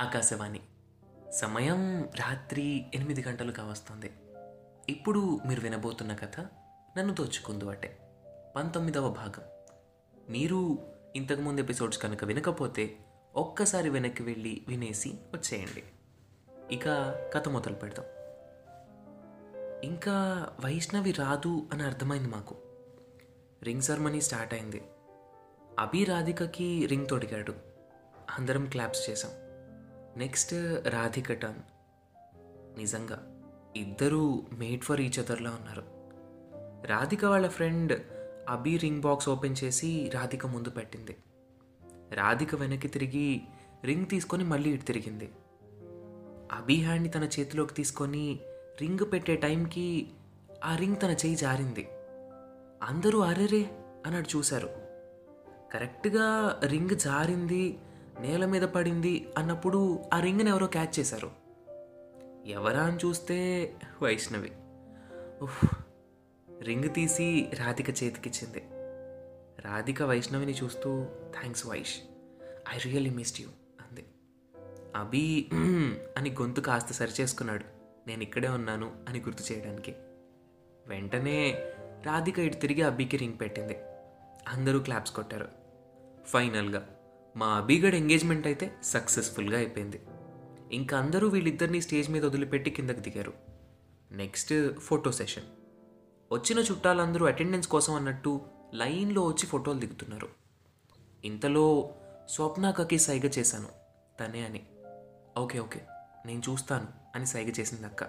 ఆకాశవాణి. సమయం రాత్రి ఎనిమిది గంటలు కావస్తుంది ఇప్పుడు మీరు వినబోతున్న కథ నన్ను దోచుకుందు అటే పంతొమ్మిదవ భాగం. మీరు ఇంతకుముందు ఎపిసోడ్స్ కనుక వినకపోతే ఒక్కసారి వెనక్కి వెళ్ళి వినేసి వచ్చేయండి. ఇక కథ మొదలు పెడదాం. ఇంకా వైష్ణవి రాదు అని అర్థమైంది మాకు. రింగ్ సెరమనీ స్టార్ట్ అయింది. అభి రాధికకి రింగ్ తొడిగాడు. అందరం క్లాప్స్ చేశాం. Next Radhika turn. నిజంగా ఇద్దరూ మేడ్ ఫర్ ఈచ్ అదర్లా ఉన్నారు. రాధిక వాళ్ళ friend Abhi ring box open చేసి రాధిక ముందు పెట్టింది. రాధిక వెనక్కి తిరిగి రింగ్ తీసుకొని మళ్ళీ ఇటు తిరిగింది. అభి హ్యాండ్ని తన చేతిలోకి తీసుకొని రింగ్ పెట్టే టైంకి ఆ రింగ్ తన చేయి జారింది. అందరూ అరెరే అన్నాడు చూశారు. కరెక్ట్గా రింగ్ జారింది నేల మీద పడింది అన్నప్పుడు ఆ రింగ్ని ఎవరో క్యాచ్ చేశారు. ఎవరా అని చూస్తే వైష్ణవి. ఉఫ్ రింగ్ తీసి రాధిక చేతికిచ్చింది. రాధిక వైష్ణవిని చూస్తూ thanks Vaish I really missed you అంది. అభి అని గొంతు కాస్త సరిచేసుకున్నాడు. నేను ఇక్కడే ఉన్నాను అని గుర్తు చేయడానికి. వెంటనే రాధిక ఇటు తిరిగి అబ్బికి రింగ్ పెట్టింది. అందరూ క్లాప్స్ కొట్టారు. ఫైనల్గా మా అభిగడ్ ఎంగేజ్మెంట్ అయితే సక్సెస్ఫుల్గా అయిపోయింది. ఇంకా అందరూ వీళ్ళిద్దరిని స్టేజ్ మీద వదిలిపెట్టి కిందకి దిగారు. Next photo session. వచ్చిన చుట్టాలందరూ అటెండెన్స్ కోసం అన్నట్టు లైన్లో వచ్చి ఫోటోలు దిగుతున్నారు. ఇంతలో స్వప్నాకకి సైగ చేశాను. తనే అని. ఓకే ఓకే నేను చూస్తాను అని సైగ చేసింది అక్క.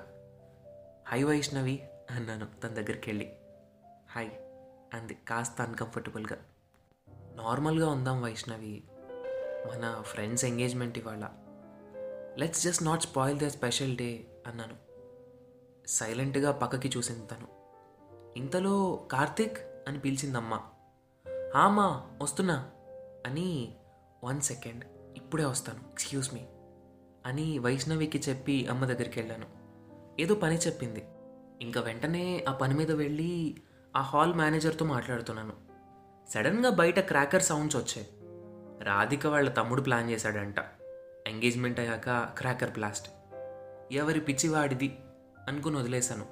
హై వైష్ణవి అన్నాను తన దగ్గరికి వెళ్ళి హాయ్ అంది కాస్త అన్కంఫర్టబుల్గా నార్మల్గా ఉందాం వైష్ణవి. మన ఫ్రెండ్స్ ఎంగేజ్మెంట్ ఇవాళ. Let's just not spoil the special day అన్నాను. సైలెంట్గా పక్కకి చూసింది తను. ఇంతలో కార్తిక్ అని పిలిచిందమ్మా. ఆమా వస్తున్నా అని వన్ సెకండ్ ఇప్పుడే వస్తాను ఎక్స్క్యూజ్ మీ అని వైష్ణవికి చెప్పి అమ్మ దగ్గరికి వెళ్ళాను. ఏదో పని చెప్పింది. ఇంకా వెంటనే ఆ పని మీద వెళ్ళి ఆ హాల్ మేనేజర్తో మాట్లాడుతున్నాను. సడన్గా బయట క్రాకర్ సౌండ్స్ వచ్చాయి. రాధిక వాళ్ళ తమ్ముడు ప్లాన్ చేశాడంట. ఎంగేజ్మెంట్ అయ్యాక క్రాకర్ బ్లాస్ట్. ఎవరి పిచ్చివాడిది అనుకుని వదిలేశాను.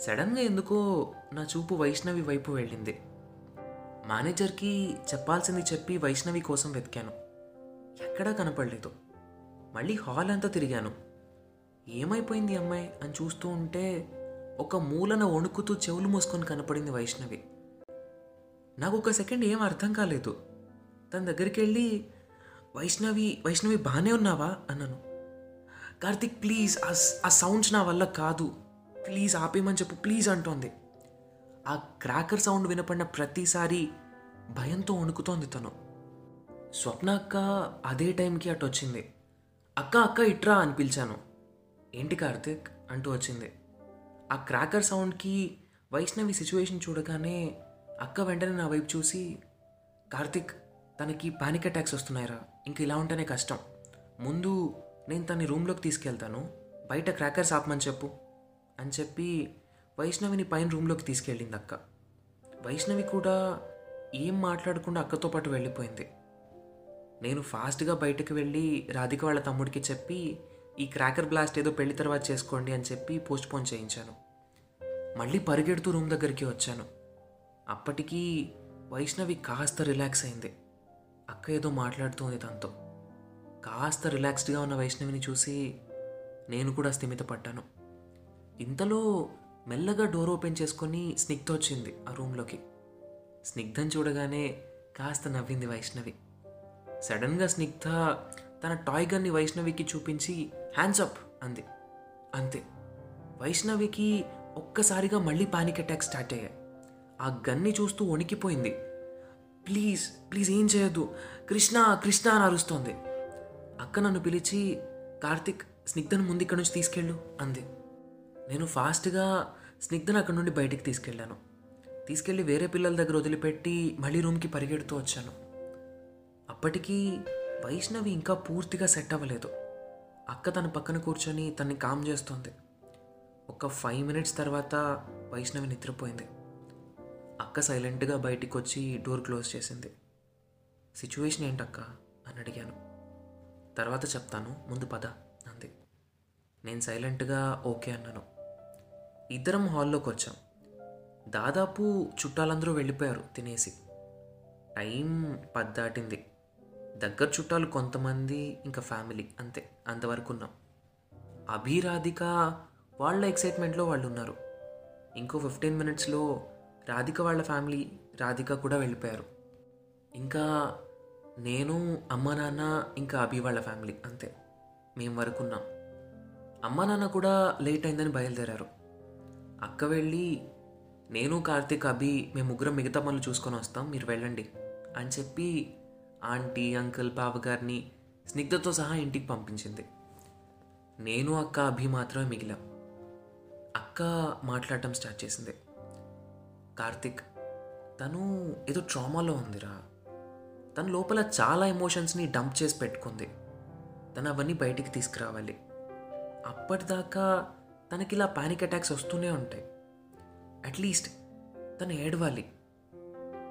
సడన్గా ఎందుకో నా చూపు వైష్ణవి వైపు వెళ్ళింది. మేనేజర్కి చెప్పాల్సింది చెప్పి వైష్ణవి కోసం వెతికాను. ఎక్కడా కనపడలేదు. మళ్ళీ హాల్ అంతా తిరిగాను. ఏమైపోయింది అమ్మాయి అని చూస్తూ ఉంటే ఒక మూలన వణుకుతూ చెవులు మూసుకొని కనపడింది వైష్ణవి. నాకు ఒక సెకండ్ ఏం అర్థం కాలేదు. తన దగ్గరికి వెళ్ళి వైష్ణవి వైష్ణవి బాగానే ఉన్నావా? అన్నాను. కార్తిక్ ప్లీజ్ ఆ సౌండ్స్ నా వల్ల కాదు. ప్లీజ్ ఆపేయమని చెప్పు ప్లీజ్ అంటోంది. ఆ క్రాకర్ సౌండ్ వినపడిన ప్రతిసారి భయంతో వణుకుతోంది తను. స్వప్న అక్క అదే టైంకి అటు వచ్చింది. అక్క అక్క ఇట్రా అని పిలిచాను. ఏంటి కార్తిక్? అంటూ వచ్చింది. ఆ క్రాకర్ సౌండ్కి వైష్ణవి సిచ్యువేషన్ చూడగానే అక్క వెంటనే నా వైపు చూసి కార్తిక్ తనకి పానిక్ అటాక్స్ వస్తున్నాయిరా. ఇంక ఇలా ఉంటేనే కష్టం. ముందు నేను తన రూమ్లోకి తీసుకెళ్తాను. బయట క్రాకర్స్ ఆపమని చెప్పు అని చెప్పి వైష్ణవిని పైన రూమ్లోకి తీసుకెళ్ళింది అక్క. వైష్ణవి కూడా ఏం మాట్లాడకుండా అక్కతో పాటు వెళ్ళిపోయింది. నేను ఫాస్ట్గా బయటకు వెళ్ళి రాధిక వాళ్ళ తమ్ముడికి చెప్పి ఈ క్రాకర్ బ్లాస్ట్ ఏదో పెళ్ళి తర్వాత చేసుకోండి అని చెప్పి పోస్ట్పోన్ చేయించాను. మళ్ళీ పరిగెడుతూ రూమ్ దగ్గరికి వచ్చాను. అప్పటికీ వైష్ణవి కాస్త రిలాక్స్ అయింది. అక్క ఏదో మాట్లాడుతుంది తనతో. కాస్త రిలాక్స్డ్గా ఉన్న వైష్ణవిని చూసి నేను కూడా స్థిమితపడ్డాను ఇంతలో మెల్లగా డోర్ ఓపెన్ చేసుకొని స్నిగ్ధ వచ్చింది ఆ రూమ్లోకి. స్నిగ్ధం చూడగానే కాస్త నవ్వింది వైష్ణవి. సడన్గా స్నిగ్ధ తన టాయ్ గన్ని వైష్ణవికి చూపించి హ్యాండ్స్ అప్ అంది. అంతే. వైష్ణవికి ఒక్కసారిగా మళ్ళీ పానిక్ అటాక్ స్టార్ట్ అయ్యాయి. ఆ గన్ని చూస్తూ వణికిపోయింది. ప్లీజ్ ప్లీజ్ ఏం చేయొద్దు. కృష్ణ కృష్ణ అని అరుస్తోంది. అక్క నన్ను పిలిచి కార్తిక్ స్నిగ్ధను ముందు ఇక్కడ నుంచి తీసుకెళ్ళు అంది. నేను ఫాస్ట్గా స్నిగ్ధను అక్కడి నుండి బయటికి తీసుకెళ్ళాను. తీసుకెళ్ళి వేరే పిల్లల దగ్గర వదిలిపెట్టి మళ్ళీ రూమ్కి పరిగెడుతూ వచ్చాను. అప్పటికీ వైష్ణవి ఇంకా పూర్తిగా సెట్ అవ్వలేదు. అక్క తన పక్కన కూర్చొని తన్ని కామ్ చేస్తోంది. ఒక ఫైవ్ మినిట్స్ తర్వాత వైష్ణవి నిద్రపోయింది. అక్క సైలెంట్గా బయటికి వచ్చి డోర్ క్లోజ్ చేసింది. సిచ్యువేషన్ ఏంటక్క? అని అడిగాను. తర్వాత చెప్తాను. ముందు పద అంది. నేను సైలెంట్గా ఓకే అన్నాను. ఇద్దరం హాల్లోకి వచ్చాం దాదాపు చుట్టాలందరూ వెళ్ళిపోయారు తినేసి. టైం పది దాటింది. దగ్గర చుట్టాలు కొంతమంది ఇంకా ఫ్యామిలీ అంతే. అంతవరకు ఉన్నాం అభిరాధిక వాళ్ళ ఎక్సైట్మెంట్లో వాళ్ళు ఉన్నారు ఇంకో ఫిఫ్టీన్ మినిట్స్లో రాధిక వాళ్ళ ఫ్యామిలీ రాధిక కూడా వెళ్ళిపోయారు. ఇంకా నేను అమ్మ నాన్న ఇంకా అభి వాళ్ళ ఫ్యామిలీ అంతే. మేము వరకు ఉన్నాం. అమ్మ నాన్న కూడా లేట్ అయిందని బయలుదేరారు. అక్క వెళ్ళి నేను కార్తీక్ అభి మేము ముగ్గురం మిగతా పనులు చూసుకొని వస్తాం మీరు వెళ్ళండి అని చెప్పి ఆంటీ అంకుల్ బావగారిని స్నిగ్ధతో సహా ఇంటికి పంపించింది. నేను అక్క అభి మాత్రమే మిగిలాం. అక్క మాట్లాడటం స్టార్ట్ చేసింది. కార్తిక్ తను ఏదో ట్రామాలో ఉందిరా. తన లోపల చాలా ఎమోషన్స్ని డంప్ చేసి పెట్టుకుంది. తను అవన్నీ బయటికి తీసుకురావాలి. అప్పటిదాకా తనకి ఇలా పానిక్ అటాక్స్ వస్తూనే ఉంటాయి. అట్లీస్ట్ తను ఏడవాలి.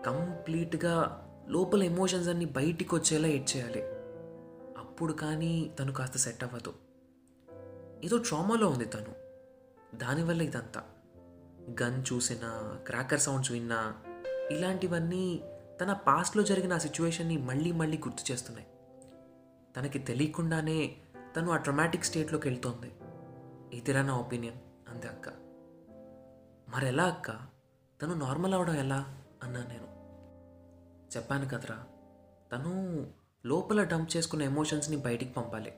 కంప్లీట్గా లోపల ఎమోషన్స్ అన్నీ బయటికి వచ్చేలా ఏడ్చేయాలి. అప్పుడు కానీ తను కాస్త సెట్ అవ్వదు. ఏదో ట్రామాలో ఉంది తను. దానివల్ల ఇదంతా. గన్ చూసినా క్రాకర్ సౌండ్స్ విన్నా ఇలాంటివన్నీ తన పాస్ట్లో జరిగిన ఆ సిచ్యువేషన్ని మళ్ళీ మళ్ళీ గుర్తు చేస్తున్నాయి. తనకి తెలియకుండానే తను ఆ ట్రమాటిక్ స్టేట్లోకి వెళ్తోంది. ఇదిరా నా ఒపీనియన్? అంతే అక్క. మరెలా అక్క? తను నార్మల్ అవడం ఎలా? అన్నా నేను. చెప్పాను కదరా. తను లోపల డంప్ చేసుకున్న ఎమోషన్స్ని బయటికి పంపాలి.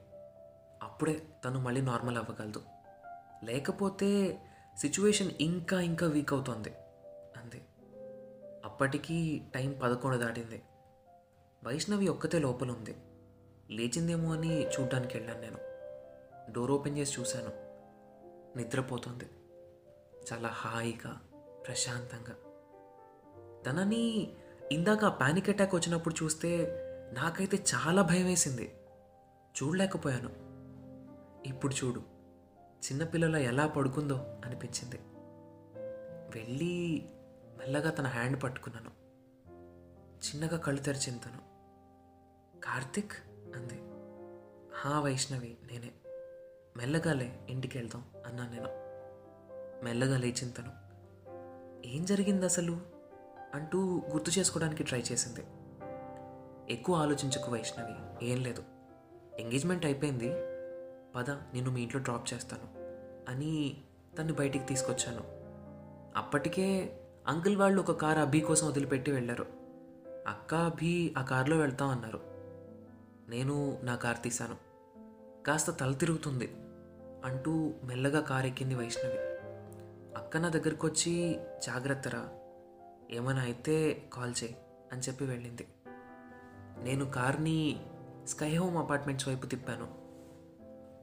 అప్పుడే తను మళ్ళీ నార్మల్ అవ్వగలదు. లేకపోతే సిచ్యువేషన్ ఇంకా ఇంకా వీక్ అవుతుంది. అంది అప్పటికీ టైం పదకొండు దాటింది. వైష్ణవి ఒక్కతే లోపల ఉంది లేచిందేమో అని చూడ్డానికి వెళ్ళాను నేను. డోర్ ఓపెన్ చేసి చూశాను. నిద్రపోతుంది. చాలా హాయిగా ప్రశాంతంగా. తనని ఇందాక పానిక్ అటాక్ వచ్చినప్పుడు చూస్తే నాకైతే చాలా భయం వేసింది చూడలేకపోయాను. ఇప్పుడు చూడు. చిన్నపిల్లల ఎలా పడుకుందో అనిపించింది. వెళ్ళి మెల్లగా తన హ్యాండ్ పట్టుకున్నాను. చిన్నగా కళ్ళు తెరిచింది తను కార్తిక్? అంది. హా వైష్ణవి నేనే. మెల్లగాలే ఇంటికి వెళ్దాం అన్నాను నేను. మెల్లగా లేచింది తను ఏం జరిగింది అసలు అంటూ గుర్తు చేసుకోవడానికి ట్రై చేసింది. ఎక్కువ ఆలోచించకు వైష్ణవి ఏం లేదు. ఎంగేజ్మెంట్ అయిపోయింది. పద నేను మీ ఇంట్లో డ్రాప్ చేస్తాను అని తన్ని బయటికి తీసుకొచ్చాను. అప్పటికే అంకుల్ వాళ్ళు ఒక కార్ అభి కోసం వదిలిపెట్టి వెళ్ళారు. అక్క అభి ఆ కారులో వెళ్తాం అన్నారు. నేను నా కార్ తీశాను. కాస్త తల తిరుగుతుంది అంటూ మెల్లగా కారు ఎక్కింది వైష్ణవి. అక్క నా దగ్గరికి వచ్చి జాగ్రత్తరా ఏమైనా అయితే కాల్ చేయి అని చెప్పి వెళ్ళింది. నేను కార్ని స్కై హోమ్ అపార్ట్మెంట్స్ వైపు తిప్పాను.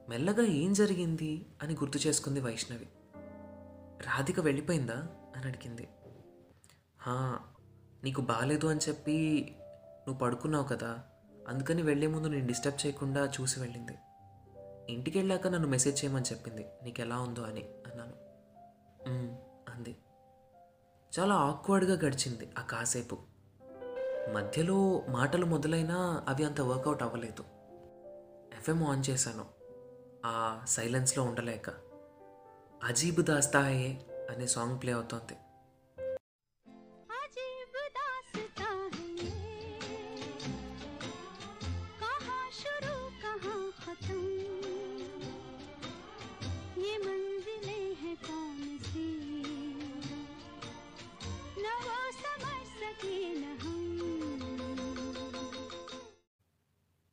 మెల్లగా ఏం జరిగింది అని గుర్తు చేసుకుంది వైష్ణవి. రాధిక వెళ్ళిపోయిందా? అని అడిగింది. "హా, నీకు బాగాలేదు అని చెప్పి నువ్వు పడుకున్నావు కదా అందుకని వెళ్ళే ముందు నేను డిస్టర్బ్ చేయకుండా చూసి వెళ్ళింది. ఇంటికి వెళ్ళాక నన్ను మెసేజ్ చేయమని చెప్పింది. నీకు ఎలా ఉందో అని అన్నాను. అంది. చాలా ఆక్వర్డ్గా గడిచింది ఆ కాసేపు. మధ్యలో మాటలు మొదలైనా అవి అంత వర్కౌట్ అవ్వలేదు. ఎఫ్ఎం ఆన్ చేశాను. ఆ సైలెన్స్లో ఉండలేక అజీబ్ దాస్తాయే అనే సాంగ్ ప్లే అవుతోంది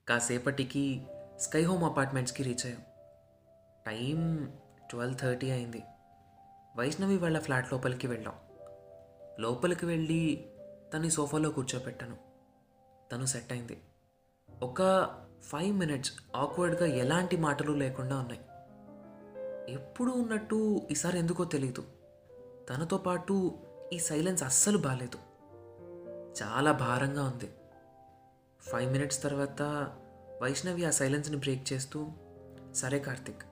కాసేపటికి స్కైహోమ్ అపార్ట్మెంట్స్కి రీచ్ అయ్యాం టైం ట్వెల్వ్ థర్టీ అయింది. వైష్ణవి వాళ్ళ ఫ్లాట్ లోపలికి వెళ్ళాం. లోపలికి వెళ్ళి తన్ని సోఫాలో కూర్చోపెట్టాను. తను సెట్ అయింది. ఒక ఫైవ్ మినిట్స్ ఆక్వర్డ్గా ఎలాంటి మాటలు లేకుండా ఉన్నాయి. ఎప్పుడు ఉన్నట్టు ఈసారి ఎందుకో తెలియదు తనతో పాటు ఈ సైలెన్స్ అస్సలు బాగాలేదు చాలా భారంగా ఉంది. ఫైవ్ మినిట్స్ తర్వాత వైష్ణవి ఆ సైలెన్స్ని బ్రేక్ చేస్తూ సరే కార్తిక్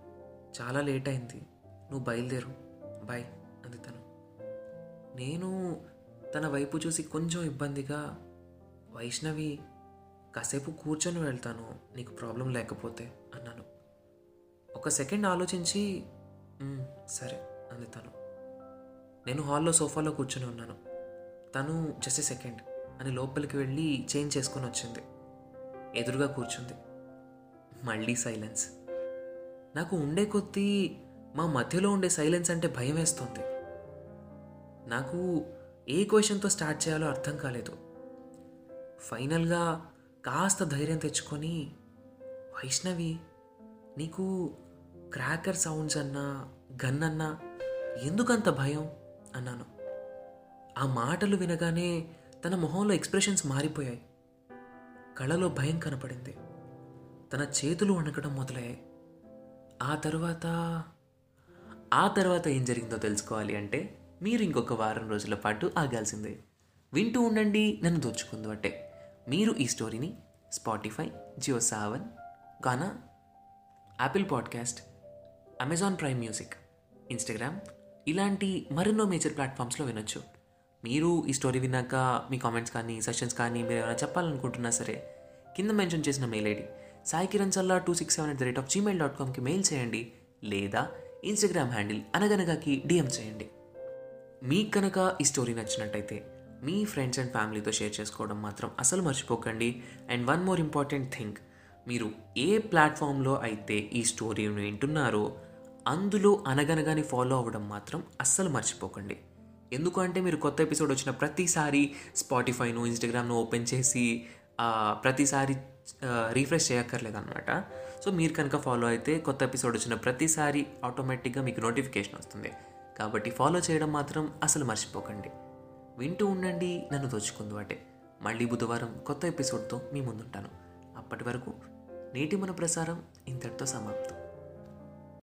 చాలా లేట్ అయింది నువ్వు బయలుదేరు. బాయ్ అంది తను. నేను తన వైపు చూసి కొంచెం ఇబ్బందిగా వైష్ణవి కాసేపు కూర్చొని వెళ్తాను నీకు ప్రాబ్లం లేకపోతే అన్నాను. ఒక సెకండ్ ఆలోచించి సరే అంది తను. నేను హాల్లో సోఫాలో కూర్చొని ఉన్నాను. తను జస్ట్ సెకండ్ అని లోపలికి వెళ్ళి చేంజ్ చేసుకొని వచ్చింది. ఎదురుగా కూర్చుంది. మళ్ళీ సైలెన్స్. నాకు ఉండే కొద్దీ మా మధ్యలో ఉండే సైలెన్స్ అంటే భయం వేస్తుంది. నాకు ఏ క్వశ్చన్తో స్టార్ట్ చేయాలో అర్థం కాలేదు. ఫైనల్గా కాస్త ధైర్యం తెచ్చుకొని వైష్ణవి నీకు క్రాకర్ సౌండ్స్ అన్నా గన్ అన్నా ఎందుకంత భయం? అన్నాను. ఆ మాటలు వినగానే తన మొహంలో ఎక్స్ప్రెషన్స్ మారిపోయాయి. కళలో భయం కనపడింది. తన చేతులు వణకడం మొదలయ్యాయి. ఆ తర్వాత ఆ తర్వాత ఏం జరిగిందో తెలుసుకోవాలి అంటే మీరు ఇంకొక వారం రోజుల పాటు ఆగాల్సిందే. వింటూ ఉండండి నన్ను దోచుకుందు అంటే మీరు ఈ స్టోరీని Spotify Jio Saavn Gaana Apple podcast Amazon Prime music Instagram ఇలాంటి మరెన్నో మేజర్ ప్లాట్ఫామ్స్లో వినొచ్చు. మీరు ఈ స్టోరీ విన్నాక మీ కామెంట్స్ కానీ సెషన్స్ కానీ మీరు ఏమైనా చెప్పాలనుకుంటున్నా సరే కింద మెన్షన్ చేసిన mail ID Sai Kiran Salla two six seven at the rate of Gmail dot కామ్కి mail చేయండి లేదా ఇన్స్టాగ్రామ్ హ్యాండిల్ అనగనగాకి డిఎం చేయండి. మీకు కనుక ఈ స్టోరీ నచ్చినట్టయితే మీ ఫ్రెండ్స్ అండ్ ఫ్యామిలీతో షేర్ చేసుకోవడం మాత్రం అసలు మర్చిపోకండి. And one more important thing మీరు ఏ ప్లాట్ఫామ్లో అయితే ఈ స్టోరీని వింటున్నారో అందులో అనగనగాని ఫాలో అవ్వడం మాత్రం అస్సలు మర్చిపోకండి. ఎందుకంటే మీరు కొత్త ఎపిసోడ్ వచ్చిన ప్రతిసారి స్పాటిఫైను ఇన్స్టాగ్రామ్ను ఓపెన్ చేసి ప్రతిసారి రీఫ్రెష్ చేయక్కర్లేదన్నమాట. సో మీరు కనుక ఫాలో అయితే కొత్త ఎపిసోడ్ వచ్చిన ప్రతిసారి ఆటోమేటిక్గా మీకు నోటిఫికేషన్ వస్తుంది. కాబట్టి ఫాలో చేయడం మాత్రం అసలు మర్చిపోకండి. వింటూ ఉండండి నన్ను దోచుకుందు అంటే. మళ్ళీ బుధవారం కొత్త ఎపిసోడ్తో మీ ముందుంటాను. అప్పటి వరకు నేటి మన ప్రసారం ఇంతటితో సమాప్తం.